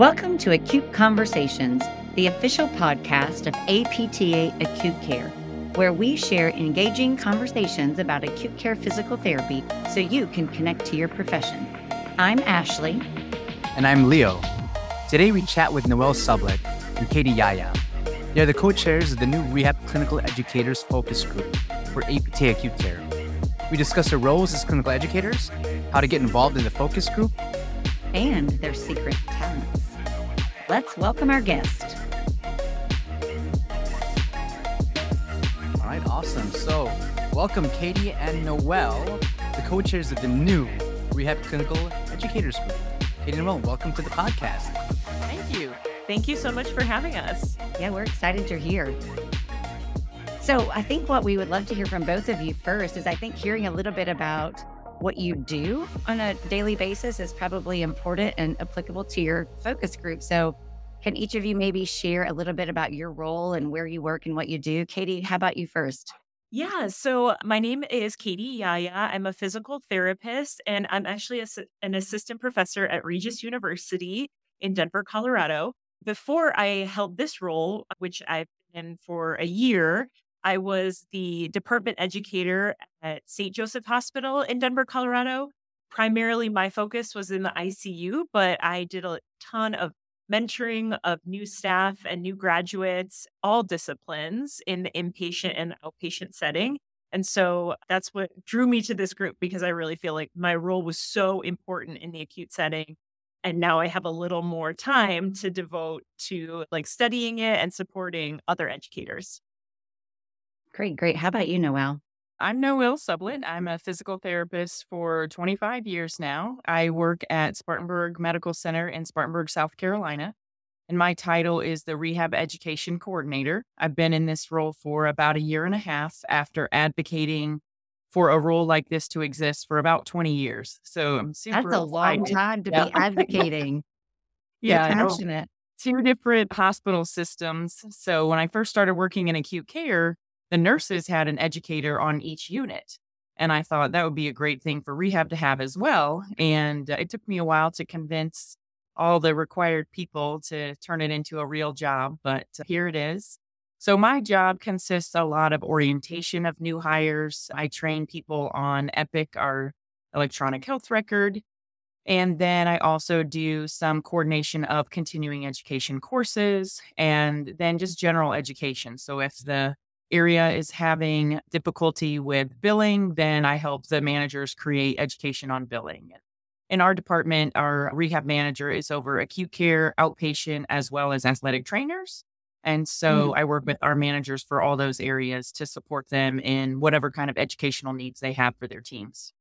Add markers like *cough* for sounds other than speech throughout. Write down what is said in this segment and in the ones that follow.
Welcome to Acute Conversations, the official podcast of APTA Acute Care, where we share engaging conversations about acute care physical therapy so you can connect to your profession. I'm Ashley. And I'm Leo. Today we chat with Noelle Sublett and Katie Yahya. They're the co chairs of the new Rehab Clinical Educators Focus Group for APTA Acute Care. We discuss their roles as clinical educators, how to get involved in the focus group, and their secret. Let's welcome our guest. All right, awesome. So, welcome Katie and Noelle, the co chairs of the new Rehab Clinical Educators Group. Katie and Noelle, welcome to the podcast. Thank you. Thank you so much for having us. Yeah, we're excited you're here. So, I think what we would love to hear from both of you first is I think hearing a little bit about what you do on a daily basis is probably important and applicable to your focus group. So, can each of you maybe share a little bit about your role and where you work and what you do? Katie, how about you first? Yeah, so my name is Katie Yahya. I'm a physical therapist, and I'm actually a, an assistant professor at Regis University in Denver, Colorado. Before I held this role, which I've been for a year, I was the department educator at St. Joseph Hospital in Denver, Colorado. Primarily, my focus was in the ICU, but I did a ton of mentoring of new staff and new graduates, all disciplines in the inpatient and outpatient setting. And so that's what drew me to this group because I really feel like my role was so important in the acute setting. And now I have a little more time to devote to like studying it and supporting other educators. Great, great. How about you, Noelle? I'm Noelle Sublett. I'm a physical therapist for 25 years now. I work at Spartanburg Medical Center in Spartanburg, South Carolina. And my title is the Rehab Education Coordinator. I've been in this role for about a year and a half after advocating for a role like this to exist for about 20 years. So I'm super That's a long time to yeah. be advocating. yeah, passionate. Two different hospital systems. So when I first started working in acute care, the nurses had an educator on each unit. And I thought that would be a great thing for rehab to have as well. And uh, it took me a while to convince all the required people to turn it into a real job, but uh, here it is. So, my job consists a lot of orientation of new hires. I train people on Epic, our electronic health record. And then I also do some coordination of continuing education courses and then just general education. So, if the area is having difficulty with billing, then I help the managers create education on billing. In our department, our rehab manager is over acute care, outpatient, as well as athletic trainers. And so mm-hmm. I work with our managers for all those areas to support them in whatever kind of educational needs they have for their teams.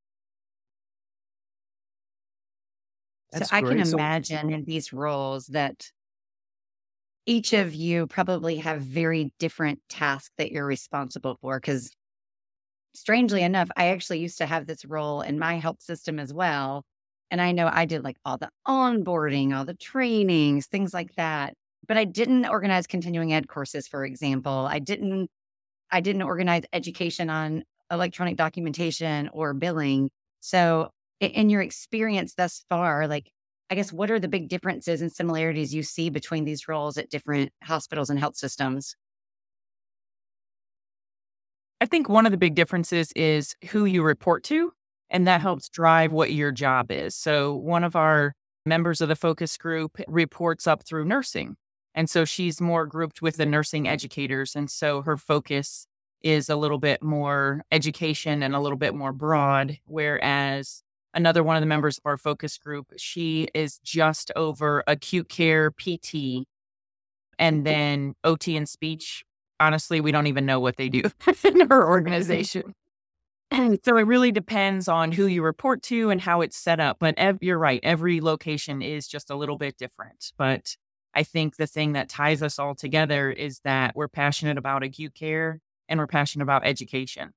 That's so I can imagine in these roles that each of you probably have very different tasks that you're responsible for because strangely enough i actually used to have this role in my help system as well and i know i did like all the onboarding all the trainings things like that but i didn't organize continuing ed courses for example. I didn't i didn't organize education on electronic documentation or billing. So in your experience thus far like I guess what are the big differences and similarities you see between these roles at different hospitals and health systems? I think one of the big differences is who you report to, and that helps drive what your job is. So, one of our members of the focus group reports up through nursing. And so she's more grouped with the nursing educators. And so her focus is a little bit more education and a little bit more broad. Whereas another one of the members of our focus group. She is just over acute care PT and then OT and speech. Honestly, we don't even know what they do *laughs* in her *laughs* organization. And *clears throat* so it really depends on who you report to and how it's set up. But ev- you're right, every location is just a little bit different. But I think the thing that ties us all together is that we're passionate about acute care and we're passionate about education.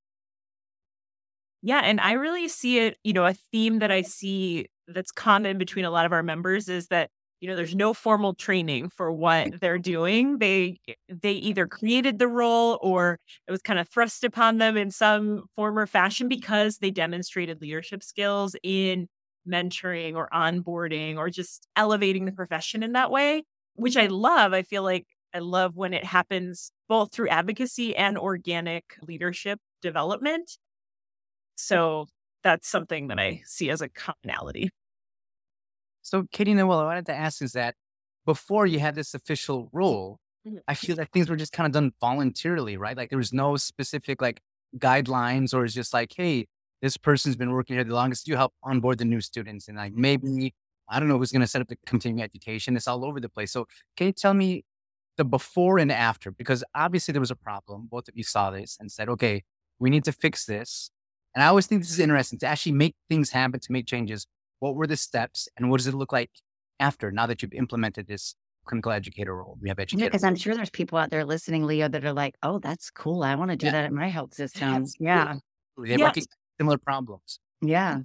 Yeah. And I really see it, you know, a theme that I see that's common between a lot of our members is that, you know, there's no formal training for what mm. they're doing. They eh, they either created the role or it was kind of thrust upon them in some form or fashion because they demonstrated leadership skills in mentoring or onboarding or just elevating the profession in that way, which I love. I feel like I love when it happens both through advocacy and organic leadership development. So that's something that I see as a commonality. So, Katie Noelle, I wanted to ask is that before you had this official role, mm-hmm. I feel that things were just kind of done voluntarily, right? Like there was no specific like guidelines or it's just like, hey, this person's been working here the longest. You help onboard the new students. And like maybe, I don't know who's going to set up the continuing education. It's all over the place. So can you tell me the before and after? Because obviously there was a problem. Both of you saw this and said, okay, we need to fix this. And I always think this is interesting to actually make things happen, to make changes. What were the steps and what does it look like after now that you've implemented this clinical educator role? We have educators. Because I'm sure there's people out there listening, Leo, that are like, oh, that's cool. I want to do yeah. that at my health system. Yeah. They're yeah. working similar problems. Yeah.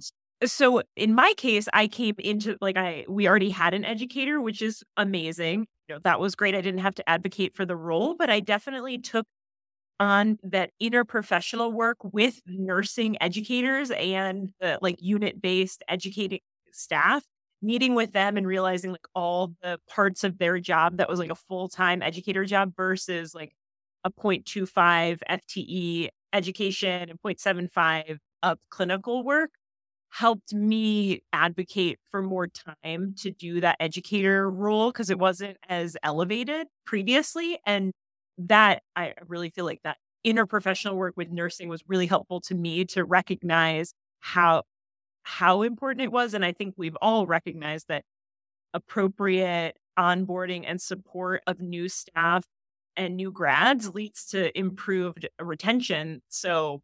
So in my case, I came into like I we already had an educator, which is amazing. You know, that was great. I didn't have to advocate for the role, but I definitely took on that interprofessional work with nursing educators and the like unit based educating staff meeting with them and realizing like all the parts of their job that was like a full-time educator job versus like a 0.25 FTE education and 0.75 of clinical work helped me advocate for more time to do that educator role because it wasn't as elevated previously and that I really feel like that interprofessional work with nursing was really helpful to me to recognize how how important it was and I think we've all recognized that appropriate onboarding and support of new staff and new grads leads to improved retention so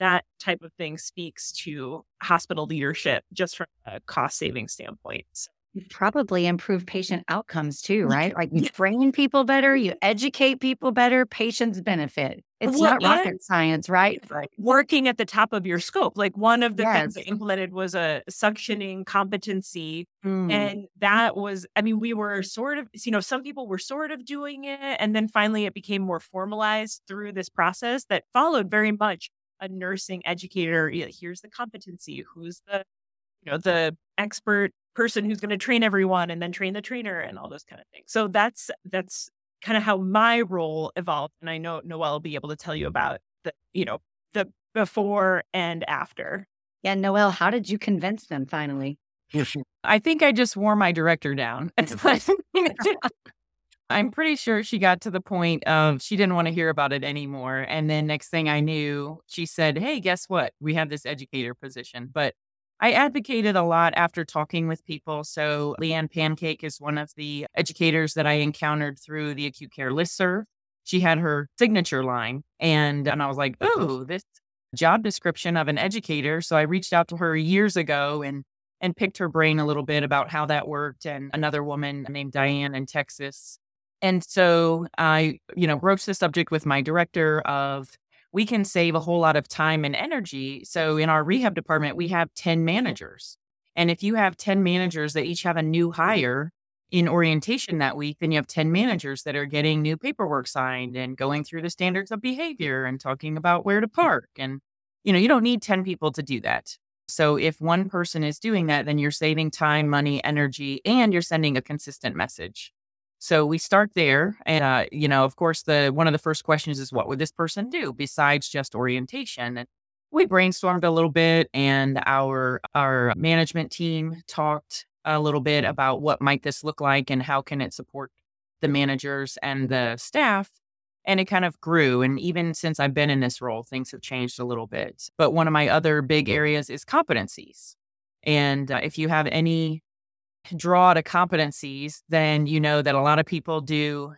that type of thing speaks to hospital leadership just from a cost saving standpoint so probably improve patient outcomes too, right? Like you train people better, you educate people better, patients benefit. It's well, not rocket science, right? Like working at the top of your scope. Like one of the yes. things implemented was a suctioning competency. Mm. And that was, I mean, we were sort of, you know, some people were sort of doing it. And then finally it became more formalized through this process that followed very much a nursing educator. Here's the competency. Who's the, you know, the expert person who's going to train everyone and then train the trainer and all those kind of things. So that's that's kind of how my role evolved and I know Noelle will be able to tell you about the you know the before and after. Yeah, Noelle, how did you convince them finally? *laughs* I think I just wore my director down. *laughs* I'm pretty sure she got to the point of she didn't want to hear about it anymore. And then next thing I knew, she said, Hey, guess what? We have this educator position. But I advocated a lot after talking with people. So, Leanne Pancake is one of the educators that I encountered through the acute care listserv. She had her signature line, and, and I was like, oh, this job description of an educator. So, I reached out to her years ago and and picked her brain a little bit about how that worked and another woman named Diane in Texas. And so I, you know, broached the subject with my director of we can save a whole lot of time and energy. So in our rehab department, we have 10 mm-hmm. managers. And if you have 10 managers that each have a new hire in orientation that week, then you have 10 managers that are getting new paperwork signed and going through the standards of behavior and talking about where to mm-hmm. park. And, you know, you don't need 10 people to do that. So if one person is doing that, then you're saving time, money, energy, and you're sending a consistent message. So we start there, and uh, you know, of course, the one of the first questions is, what would this person do besides just orientation? And we brainstormed a little bit, and our our management team talked a little bit about what might this look like and how can it support the managers and the staff. And it kind of grew. And even since I've been in this role, things have changed a little bit. But one of my other big areas is competencies. And uh, if you have any draw to competencies, then you know that a lot of people do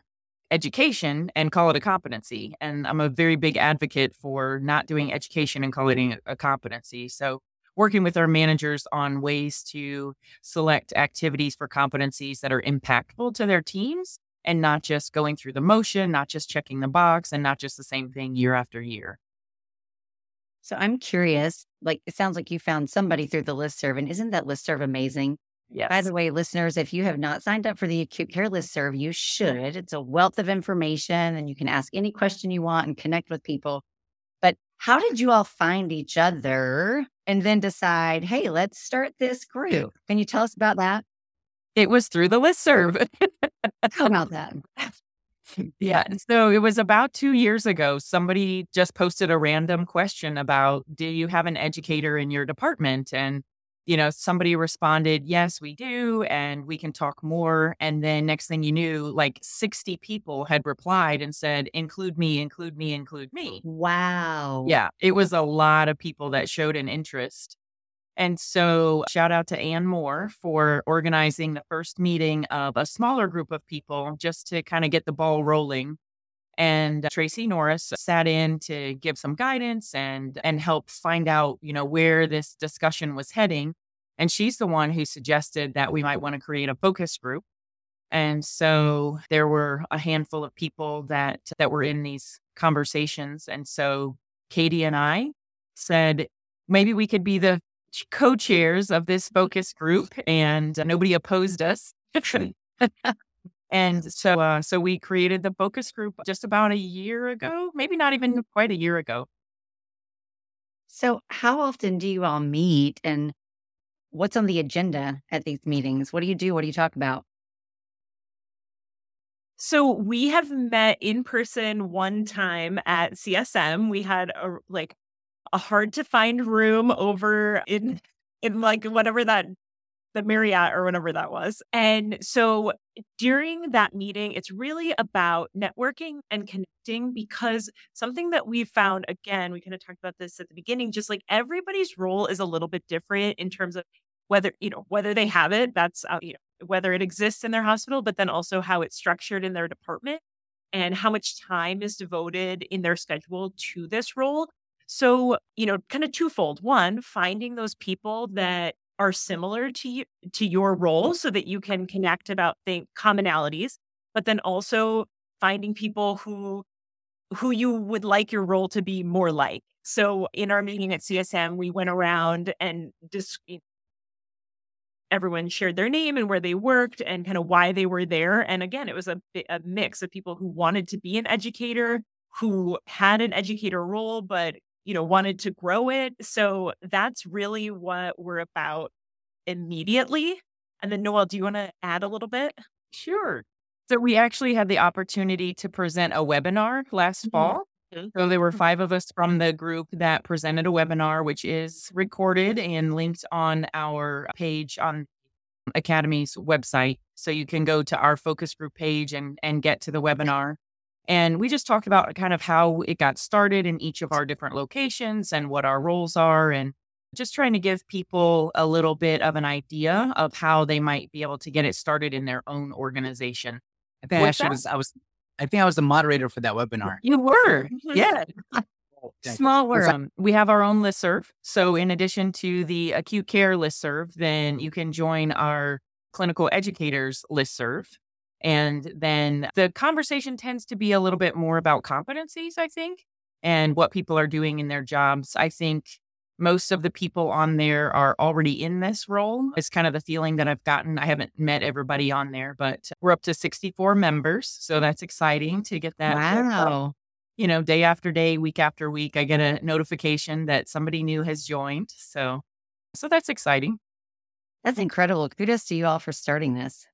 education and call it a competency. And I'm a very big advocate for not doing education and calling it a competency. So, working with our managers on ways to select activities for competencies that are impactful to their teams and not just going through the motion, not just checking the box, and not just the same thing year after year. So, I'm curious like, it sounds like you found somebody through the list serve, and isn't that list serve amazing? Yes. By the way, listeners, if you have not signed up for the acute care list serve, you should. It's a wealth of information and you can ask any question you want and connect with people. But how did you all find each other and then decide, hey, let's start this group? Can you tell us about that? It was through the list serve. How about *laughs* that? yeah. So it was about two years ago. Somebody just posted a random question about Do you have an educator in your department? And, you know, somebody responded, Yes, we do. And we can talk more. And then next thing you knew, like 60 people had replied and said, Include me, include me, include me. Wow. Yeah. It was a lot of people that showed an interest. And so, shout out to Ann Moore for organizing the first meeting of a smaller group of people just to kind of get the ball rolling. And Tracy Norris sat in to give some guidance and and help find out, you know, where this discussion was heading. And she's the one who suggested that we might want to create a focus group. And so there were a handful of people that that were in these conversations. And so Katie and I said, maybe we could be the co chairs of this focus group, and nobody opposed us. *laughs* and so, uh, so we created the focus group just about a year ago, maybe not even quite a year ago. So, how often do you all meet, and what's on the agenda at these meetings? What do you do? What do you talk about? So we have met in person one time at CSM. We had a like a hard to find room over in in like whatever that the Marriott or whatever that was. And so during that meeting, it's really about networking and connecting because something that we found again, we kind of talked about this at the beginning, just like everybody's role is a little bit different in terms of whether, you know, whether they have it, that's, uh, you know, whether it exists in their hospital, but then also how it's structured in their department and how much time is devoted in their schedule to this role. So, you know, kind of twofold. One, finding those people that are similar to you to your role so that you can connect about think commonalities, but then also finding people who who you would like your role to be more like. So in our meeting at CSM, we went around and just everyone shared their name and where they worked and kind of why they were there. And again, it was a, a mix of people who wanted to be an educator, who had an educator role, but you know, wanted to grow it. So that's really what we're about immediately. And then, Noelle, do you want to add a little bit? Sure. So, we actually had the opportunity to present a webinar last mm-hmm. fall. So, there were mm-hmm. five of us from the group that presented a webinar, which is recorded and linked on our page on Academy's website. So, you can go to our focus group page and, and get to the webinar. And we just talked about kind of how it got started in each of our different locations and what our roles are and just trying to give people a little bit of an idea of how they might be able to get it started in their own organization. I think What's actually was I was I think I was the moderator for that webinar. You were. yeah. *laughs* Small world. Um, we have our own listserv. So in addition to the acute care listserv, then you can join our clinical educators listserv. And then the conversation tends to be a little bit more about competencies, I think, and what people are doing in their jobs. I think most of the people on there are already in this role. It's kind of the feeling that I've gotten. I haven't met everybody on there, but we're up to 64 members. So that's exciting to get that. Wow. You know, day after day, week after week, I get a notification that somebody new has joined. So, so that's exciting. That's incredible. Kudos to you all for starting this.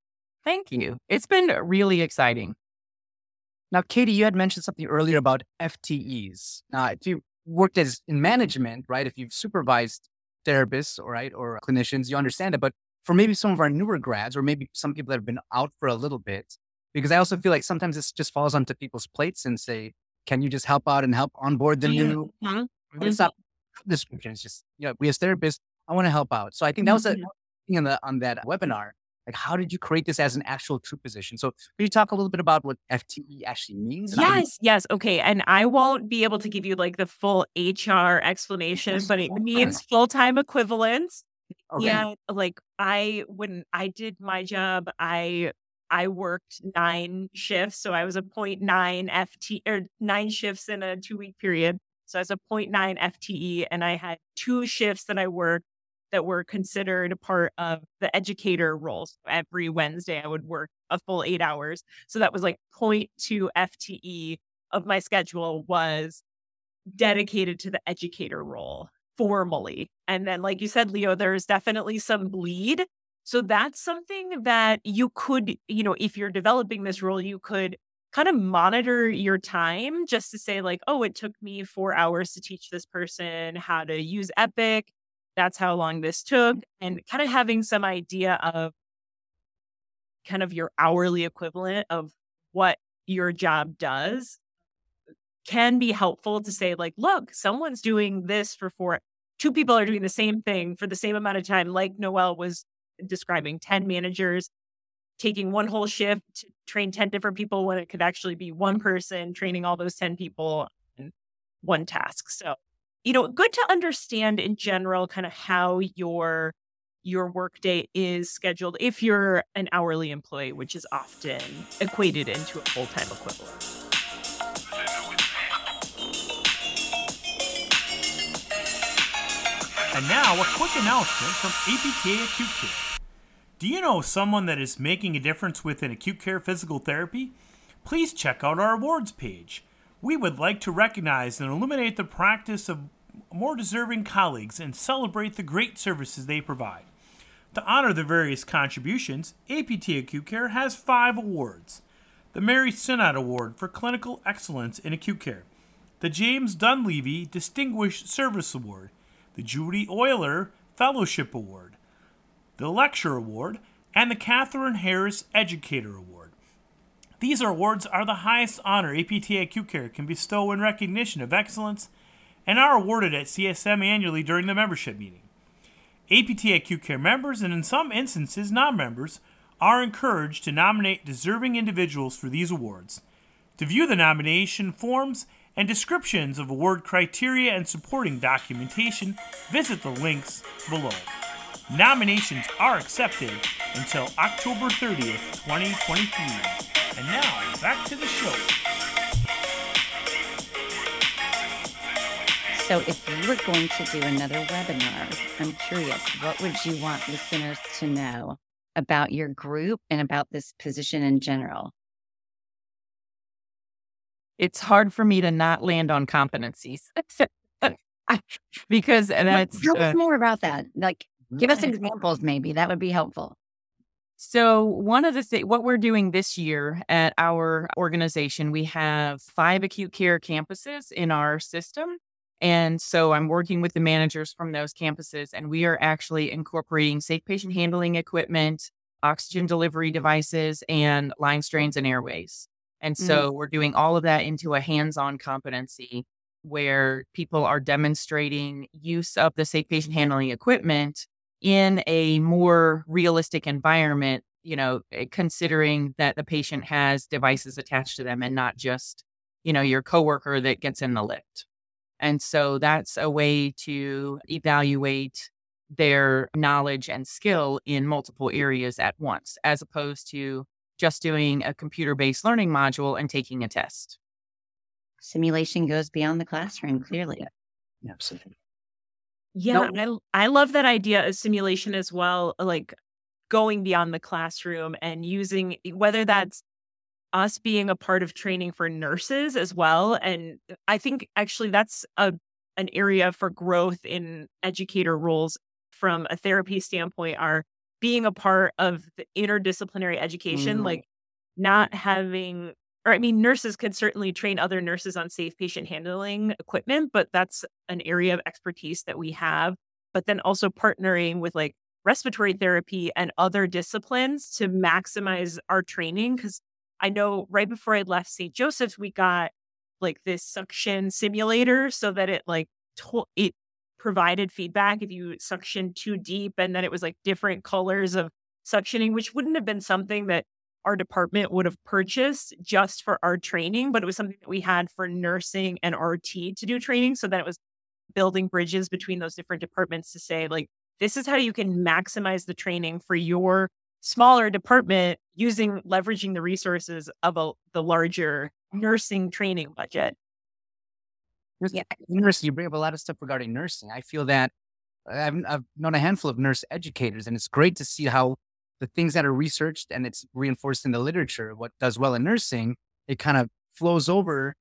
Thank you. It's been really exciting. Now, Katie, you had mentioned something earlier about FTEs. Now, if you worked as in management, right? If you've supervised therapists, or right, or clinicians, you understand it. But for maybe some of our newer grads, or maybe some people that have been out for a little bit, because I also feel like sometimes this just falls onto people's plates and say, "Can you just help out and help onboard the new?" Mm-hmm. It's not description. It's just you know, we as therapists, I want to help out. So I think that was a mm-hmm. thing on the on that webinar like, how did you create this as an actual true position? So, could you talk a little bit about what FTE actually means? Yes, yes. Okay. And I won't be able to give you like the full HR explanation, but it means full time equivalence. Okay. Yeah. Like, I, when I did my job, I, I worked nine shifts. So I was a 0.9 FTE or nine shifts in a two week period. So I was a 0.9 FTE and I had two shifts that I worked that were considered a part of the educator role. So Every Wednesday, I would work a full eight hours. So that was like 0.2 FTE of my schedule was dedicated to the educator role. formally. And then, like you said, Leo, there's definitely some bleed. So that's something that you could, you know, if you're developing this role, you could kind of monitor your time just to say, like, oh, it took me four hours to teach this person how to use Epic. That's how long this took. And mm-hmm. kind of having some idea of kind of your hourly equivalent of what your job does can be helpful to say, like, look, someone's doing this for four, two people are doing the same thing for the same amount of time, like Noelle was describing 10 managers taking one whole shift to train 10 different people when it could actually be one person training all those 10 people in one task. So, you know, good to understand in general kind of how your your workday is scheduled if you're an hourly employee, which is often equated into a full-time equivalent. And now, a quick announcement from APTA Acute Care. Do you know someone that is making a difference within acute care physical therapy? Please check out our awards page. We would like to recognize and illuminate the practice of more deserving colleagues and celebrate the great services they provide. To honor the various contributions, APTA Acute Care has five awards the Mary Sinnott Award for Clinical Excellence in Acute Care, the James Dunleavy Distinguished Service Award, the Judy Euler Fellowship Award, the Lecture Award, and the Catherine Harris Educator Award. These awards are the highest honor APTA Acute Care can bestow in recognition of excellence and are awarded at CSM annually during the membership meeting. APTA Acute Care members, and in some instances non members, are encouraged to nominate deserving individuals for these awards. To view the nomination forms and descriptions of award criteria and supporting documentation, visit the links below. Nominations are accepted until October 30th, 2023. And now, back to the show. So, if you were going to do another webinar, I'm curious, what would you want listeners to know about your group and about this position in general? it's hard for me to not land on competencies *laughs* because that's tell us uh, more about that. Like, give us examples, maybe that would be helpful. So, one of the things, what we're doing this year at our organization, we have five acute care campuses in our system. And so I'm working with the managers from those campuses, and we are actually incorporating safe patient handling equipment, oxygen delivery devices, and line strains and airways. And mm. so mm we're doing all of that into a hands on competency where people are demonstrating use of the safe patient handling equipment in a more realistic environment, you know, eh, considering that the patient has devices attached to them and not just, you know, your coworker that gets in the lift. And so that's a way to evaluate their knowledge and skill in multiple areas at once, as opposed to just doing a computer based learning module and taking a test. Simulation goes beyond the classroom, *laughs* clearly. Absolutely. Yeah, I, I love that idea of simulation as well, like going beyond the classroom and using whether mm. that's us being a part of training for nurses as well. And I think actually that's a an area for growth in educator roles from a therapy standpoint are being a part of the interdisciplinary education, mm like not having, or I mean, nurses can certainly train other nurses on safe patient handling equipment, but that's an area of expertise that we have. But then also partnering with like respiratory therapy and other disciplines to maximize our training. Cause I know right before I left St. Joseph's, we got like this suction simulator so that it like told it provided feedback if you suction too deep and then it was like different colors of suctioning, which wouldn't have been something that our department would have purchased just for our training, but it was something that we had for nursing and RT to do training. So then it was building bridges between those different departments to say, like, this is how you can maximize the training for your smaller department using leveraging the resources of a, the larger nursing training budget yeah. nursing, you bring up a lot of stuff regarding nursing. I feel that uh, I've, I've known a handful of nurse educators, and it's great to see how the things that are researched and it's reinforced in the literature, what does well in nursing, it kind of flows over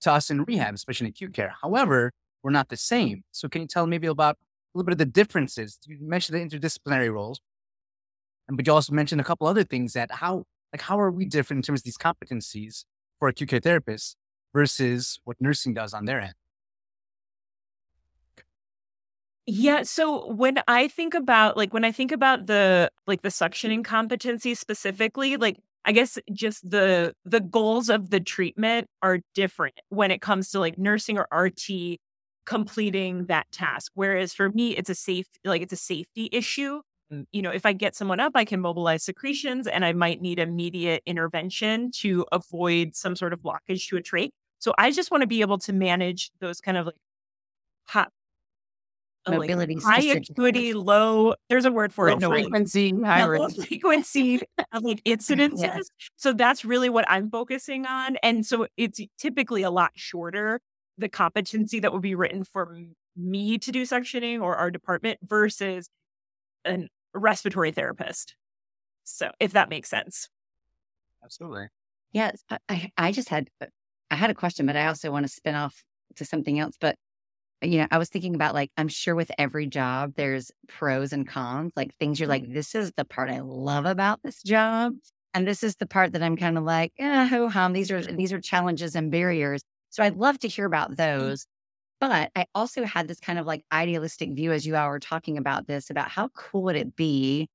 to us in rehab, especially in acute care. However, we're not the same. So can you tell maybe about a little bit of the differences? You mentioned the interdisciplinary roles, but you also mentioned a couple other things that how like how are we different in terms of these competencies for acute care therapists versus what nursing does on their end? Yeah, so when I think about like when I think about the like the suctioning competency specifically, like I guess just the the goals of the treatment are different when it comes to like nursing or RT completing that task. Whereas for me, it's a safe like it's a safety issue. Mm, you know, if I get someone up, I can mobilize secretions and I might need immediate intervention to avoid some sort of blockage to a trach. So I just want to be able to manage those kind of like hot mobility like high acuity, low. There's a word for low it. No frequency, high low frequency *laughs* like incidences. Yeah. So that's really what I'm focusing on, and so it's typically a lot shorter. The competency that would be written for me to do suctioning or our department versus a respiratory therapist. So if that makes sense. Absolutely. Yes, I, I just had uh, I had a question, but I also want to spin off to something else. But you know, I was thinking about like, I'm sure with every job, there's pros and cons, like things you're like, mm-hmm. this is the part I love about this job. And this is the part that I'm kind of like, eh, ho hum. These are these are challenges and barriers. So I'd love to hear about mm-hmm. those. But I also had this kind of like idealistic view as you all were talking about this, about how cool would it be,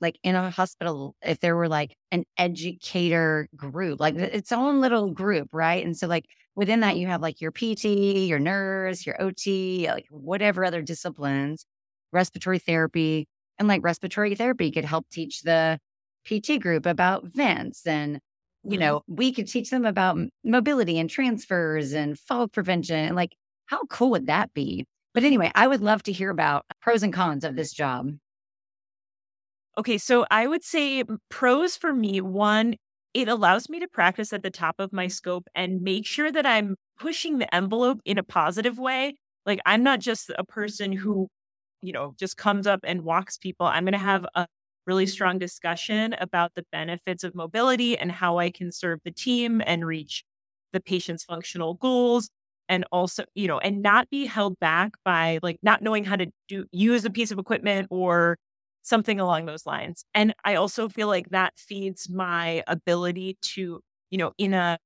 like in a hospital, if there were like an educator group, like its own little group, right? And so like within that, you have like your PT, your nurse, your OT, like whatever other disciplines, respiratory therapy. And like respiratory therapy could help teach the PT group about vents and you mm-hmm. know, we could teach them about mobility and transfers and fall prevention. And like, how cool would that be? But anyway, I would love to hear about pros and cons of this job. Okay, so I would say pros for me one, it allows me to practice at the top of my scope and make sure that I'm pushing the envelope in a positive way. Like I'm not just a person who, you know, just comes up and walks people. I'm going to have a really strong discussion about the benefits of mobility and how I can serve the team and reach the patient's functional goals and also, you know, and not be held back by like not knowing how to do use a piece of equipment or something along those lines. And I also feel like that feeds my ability to, you know, in a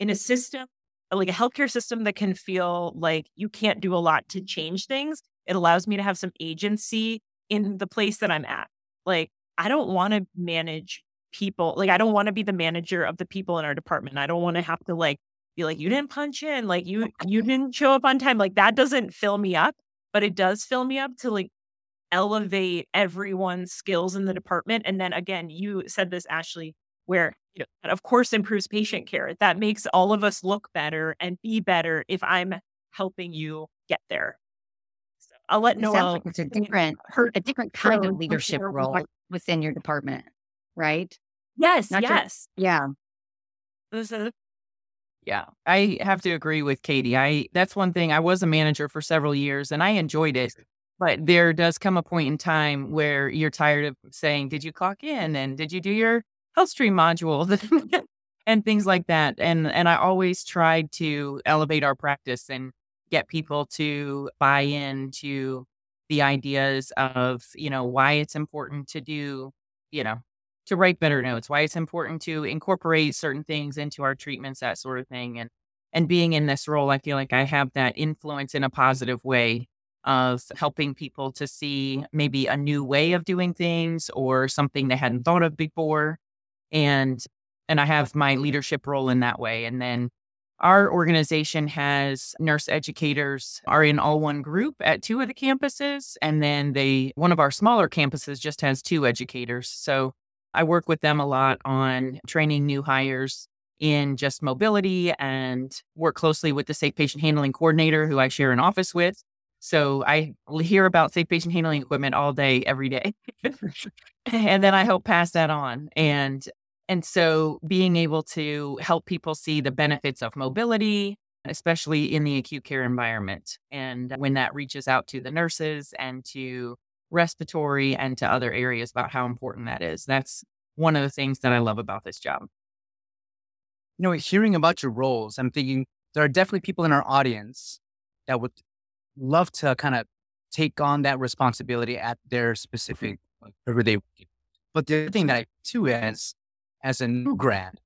in a system like a healthcare system that can feel like you can't do a lot to change things, it allows me to have some agency in the place that I'm at. Like I don't want to manage people. Like I don't want to be the manager of the people in our department. I don't want to have to like be like you didn't punch in, like you *laughs* you didn't show up on time. Like that doesn't fill me up, but it does fill me up to like elevate everyone's skills in the department. And then again, you said this, Ashley, where you know, that of course improves patient care. That makes all of us look better and be better if I'm helping you get there. So I'll let Noelle. Like it's a different, a different kind of leadership role within your department, right? Yes. Not yes. yeah. Mm-hmm. Yeah, I have to agree with Katie. I that's one thing. I was a manager for several years and I enjoyed it. But there does come a point in time where you're tired of saying, Did you clock in? And did you do your HealthStream module? *laughs* and things like that. And and I always tried to elevate our practice and get people to buy into the ideas of, you know, why it's important to do, you know, to write better notes, why it's important to incorporate certain things into our treatments, that sort of thing. And and being in this role, I feel like I have that influence in a positive way of helping people to see maybe a new way of doing things or something they hadn't thought of before. And and I have my leadership role in that way. And then our organization has nurse educators are in all one group at two of the campuses. And then they one of our smaller campuses just has two educators. So I work with them a lot on training new hires in just mobility and work closely with the safe patient handling coordinator who I share an office with so I hear about safe patient handling equipment all day, every day. *laughs* and then I help pass that on. And and so being able to help people see the benefits of mobility, especially in the acute care environment. And when that reaches out to the nurses and to respiratory and to other areas about how important that is. That's one of the things that I love about this job. You know, hearing about your roles, I'm thinking there are definitely people in our audience that would love to kind of take on that responsibility at their specific wherever they. But the other thing that I too as as a new grad,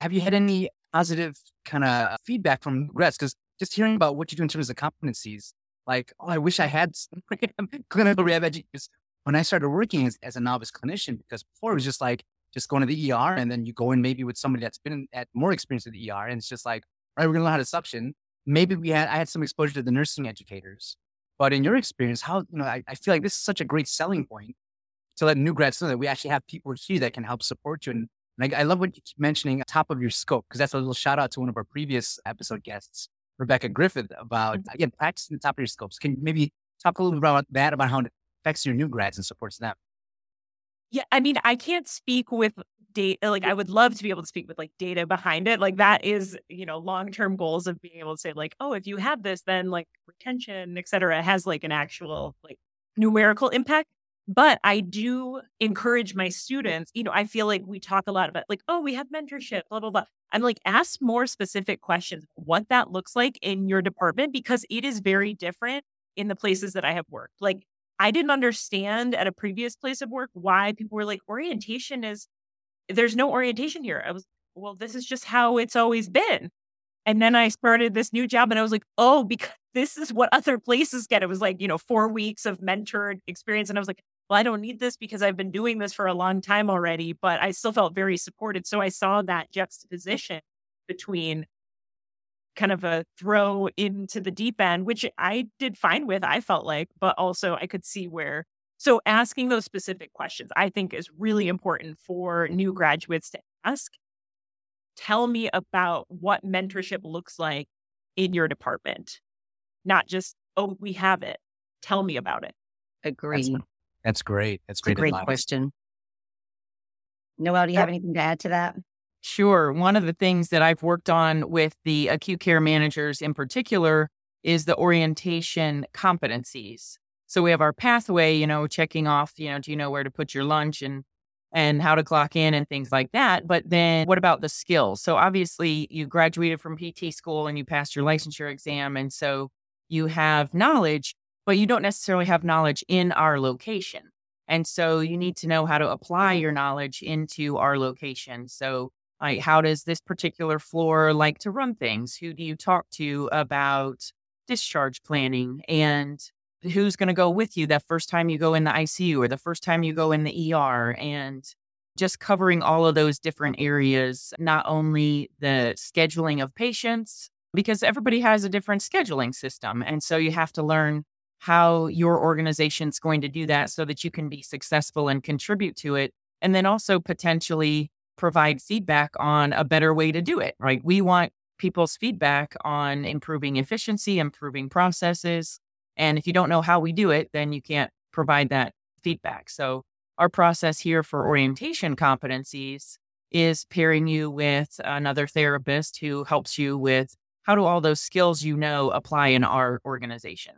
have you had any positive kind of feedback from grads? Because just hearing about what you do in terms of competencies, like, oh, I wish I had *laughs* clinical rehab education. When I started working as, as, a novice clinician, because before it was just like, just going to the ER and then you go in maybe with somebody that's been at more experience with the ER. And it's just like, all right, we're to learn how to suction. Maybe we had, I had some exposure to the nursing educators. But in your experience, how, you know, I, I feel like this is such a great selling point to let new grads know that we actually have people here that can help support you. And, and I, I love what you keep mentioning top of your scope, because that's a little shout out to one of our previous episode guests Rebecca Griffith about, mm-hmm. again, practicing the top of your scopes. Can you maybe talk a little bit about that, about how it affects your new grads and supports them? Yeah, I mean, I can't speak with data. Like, I would love to be able to speak with like data behind it. Like, that is, you know, long term goals of being able to say, like, oh, if you have this, then like retention, et cetera, has like an actual like numerical impact. But I do encourage my students, you know, I feel like we talk a lot about like, oh, we have mentorship, blah, blah, blah. I'm like, ask more specific questions, what that looks like in your department, because it is very different in the places that I have worked. Like, I didn't understand at a previous place of work why people were like, orientation is, there's no orientation here. I was, well, this is just how it's always been. And then I started this new job and I was like, oh, because this is what other places get. It was like, you know, four weeks of mentored experience. And I was like, well, I don't need this because I've been doing this for a long time already, but I still felt very supported. So I saw that juxtaposition between kind of a throw into the deep end, which I did fine with, I felt like, but also I could see where. So asking those specific questions, I think is really important for new graduates to ask. Tell me about what mentorship looks like in your department, not just, oh, we have it. Tell me about it. Agree. That's great. That's great. great question. Noelle, do you have anything to add to that? Sure. One of the things that I've worked on with the acute care managers in particular is the orientation competencies. So we have our pathway, you know, checking off, you know, do you know where to put your lunch and and how to clock in and things like that. But then what about the skills? So obviously you graduated from PT school and you passed your licensure exam and so you have knowledge, but you don't necessarily have knowledge in our location. And so you need to know how to apply your knowledge into our location. So, like, how does this particular floor like to run things? Who do you talk to about discharge planning? And who's going to go with you that first time you go in the ICU or the first time you go in the ER? And just covering all of those different areas, not only the scheduling of patients, because everybody has a different scheduling system. And so you have to learn how your organization's going to do that so that you can be successful and contribute to it. And then also potentially provide feedback on a better way to do it, right? We want people's feedback on improving efficiency, improving processes. And if you don't know how we do it, then you can't provide that feedback. So, our process here for orientation competencies is pairing you with another therapist who helps you with how do all those skills you know apply in our organization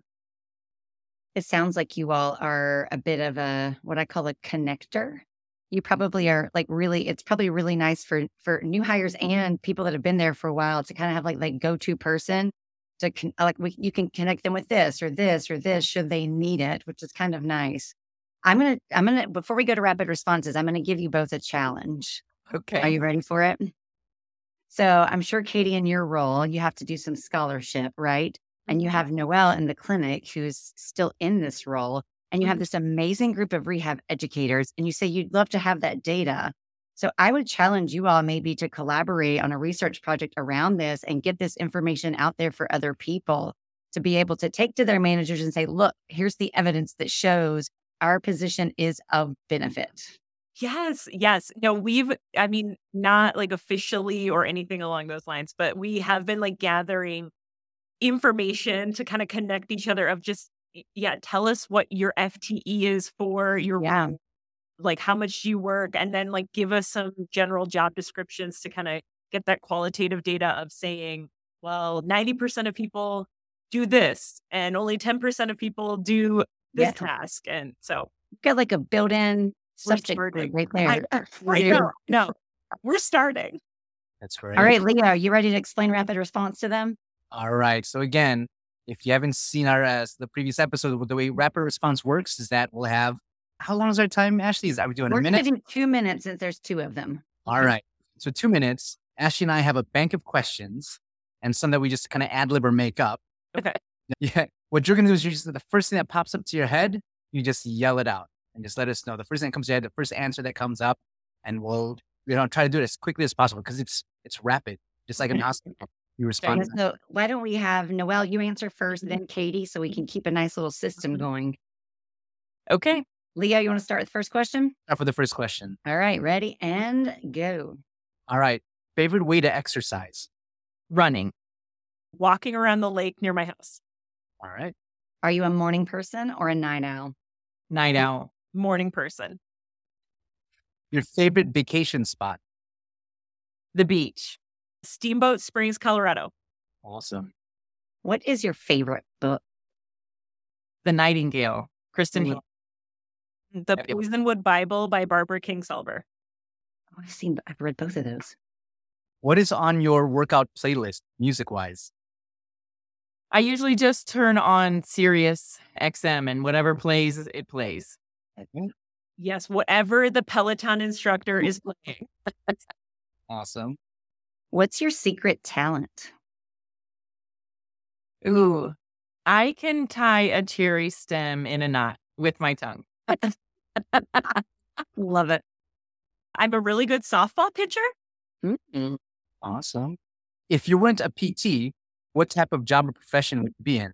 it sounds like you all are a bit of a what I call a connector. You probably mm-hmm. are like really it's probably really nice for for new hires mm-hmm. and people that have been there for a while to kind of have like like go-to person to con- like we, you can connect them with this or this or this should they need it, which is kind of nice. I'm going to I'm going to before we go to rapid responses, I'm going to give you both a challenge. Okay. Are you ready for it? So, I'm sure Katie in your role, you have to do some scholarship, right? And you have Noelle in the clinic who's still in this role, and you have mm-hmm. this amazing group of rehab educators, and you say you'd love to have that data. So I would challenge you all maybe to collaborate on a research project around this and get this information out there for other people to be able to take to their managers and say, look, here's the evidence that shows our position is of benefit. Yes, yes. No, we've, I mean, not like officially or anything along those lines, but we have been like gathering information to kind of connect each other of just yeah tell us what your fte is for your yeah. like how much you work? And then like give us some general job descriptions to kind of get that qualitative data of saying well 90% of people do this and only 10% of people do this yeah. task. And so get like a built-in subject right there. *laughs* I, right. now no we're starting. That's right all right leo are you ready to explain rapid response to them all right. So again, if you haven't seen our uh, the previous episode, the way rapid response works is that we'll have how long is our time, Ashley? Is that we doing We're a minute? doing two minutes since there's two of them. All right. So two minutes. Ashley and I have a bank of questions and some that we just kind of ad lib or make up. Okay. *laughs* Yeah. What you're gonna do is you just the first thing that pops up to your head, you just yell it out and just let us know. The first thing that comes to your head, the first answer that comes up, and we'll you know try to do it as quickly as possible because it's it's rapid, just like an Oscar. You respond. So why don't we have Noelle, you answer first, mm-hmm. then Katie, so we can keep a nice little system going. Okay. Leo, you want to start with the first question? Start for the first question. All right, ready and go. All right. Favorite way to exercise? Running. Walking around the lake near my house. All right. Are you a morning person or a night owl? Night owl. Morning person. Your favorite vacation spot? The beach. Steamboat Springs, Colorado. Awesome. What is your favorite book? The Nightingale. Kristen. Hill. The Yep, yep. Poisonwood Bible by Barbara Kingsolver. Oh, I've seen, I've read both of those. What is on your workout playlist, music wise? I usually just turn on Sirius XM and whatever plays, it plays. Yes, whatever the Peloton instructor is playing. *laughs* Awesome. What's your secret talent? Ooh, I can tie a cherry stem in a knot with my tongue. *laughs* Love it. I'm a really good softball pitcher. Mm-mm. Awesome. If you weren't a PT, what type of job or profession would you be in?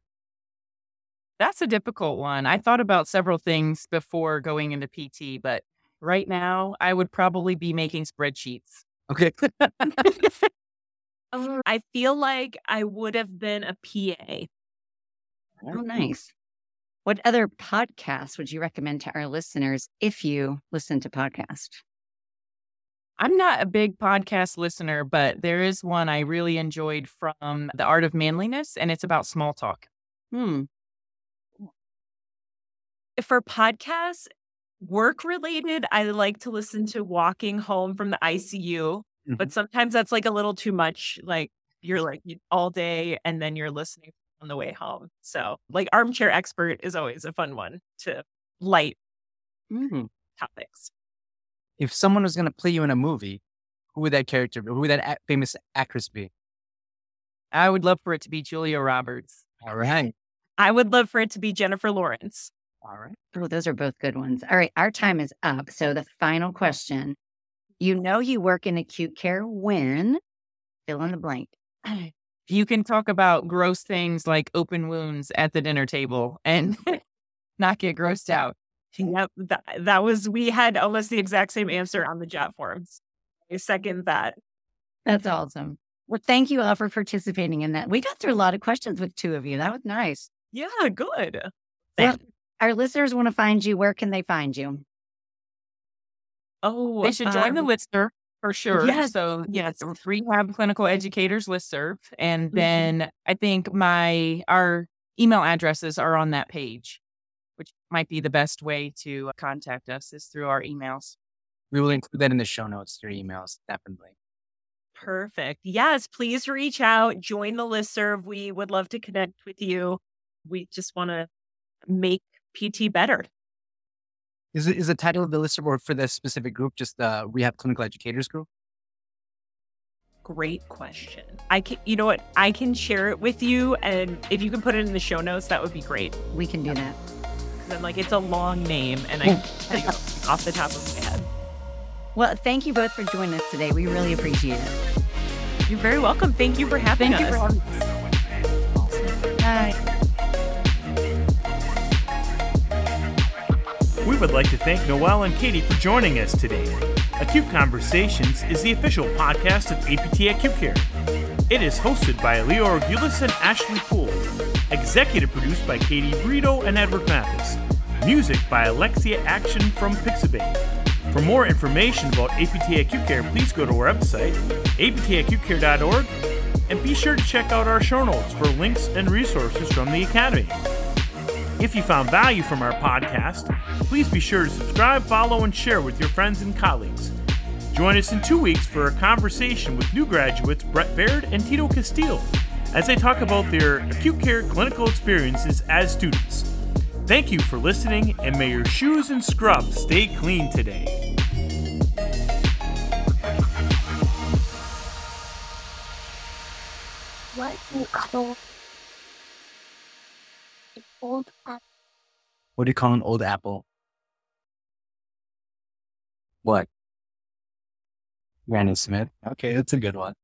That's a difficult one. I thought about several things before going into PT, but right now I would probably be making spreadsheets. Okay. *laughs* I feel like I would have been a PA. Oh, nice. What other podcasts would you recommend to our listeners if you listen to podcasts? I'm not a big podcast listener, but there is one I really enjoyed from The Art of Manliness, and it's about small talk. Hmm. For podcasts, work related, I like to listen to Walking Home from the ICU, but sometimes that's like a little too much. Like you're like all day and then you're listening on the way home. So, like Armchair Expert is always a fun one to light Mm. topics. If someone was going to play you in a movie, who would that character be? Who would that famous actress be? I would love for it to be Julia Roberts. All right. I would love for it to be Jennifer Lawrence. All right. Oh, those are both good ones. All right, our time is up. So the final question. You know you work in acute care when fill in the blank. *sighs* You can talk about gross things like open wounds at the dinner table and *laughs* not get grossed out. Yep, that, that was we had almost the exact same answer on the job forms. I second that. That's awesome. Well, thank you all for participating in that. We got through a lot of questions with two of you. That was nice. Yeah, good. Well, our listeners want to find you. Where can they find you? Oh, They should join the um, listserv for sure. yes, So yes. yes, rehab clinical educators listserv, and Mhm. then I think my our email addresses are on that page, which might be the best way to contact us is through our emails. We will include that in the show notes, your emails, definitely. Perfect. Yes, please reach out, join the listserv. We would love to connect with you. We just want to make PT better. Is it is the title of the list or for this specific group just the Rehab Clinical Educators Group? Great question. I can, you know what? I can share it with you, and if you can put it in the show notes, that would be great. We can do that. Because I'm like, it's a long name, and I hmm. tell you off the top of my head. Well, thank you both for joining us today. We really appreciate it. You're very welcome. Thank you for having Thank us. you for having us. Bye. We would like to thank Noelle and Katie for joining us today. Acute Conversations is the official podcast of APTA Acute Care. It is hosted by Leo Argulis and Ashley Poole. Executive produced by Katie Brito and Edward Mathis. Music by Alexia Action from Pixabay. For more information about APTA Acute Care, please go to our website, aptacutecare.org, and be sure to check out our show notes for links and resources from the Academy. If you found value from our podcast, please be sure to subscribe, follow, and share with your friends and colleagues. Join us in two weeks for a conversation with new graduates Brett Baird and Tito Castile as they talk about their acute care clinical experiences as students. Thank you for listening, and may your shoes and scrubs stay clean today. What do you call an old apple? What do you call an old apple? What? Granny Smith. Okay, that's a good one.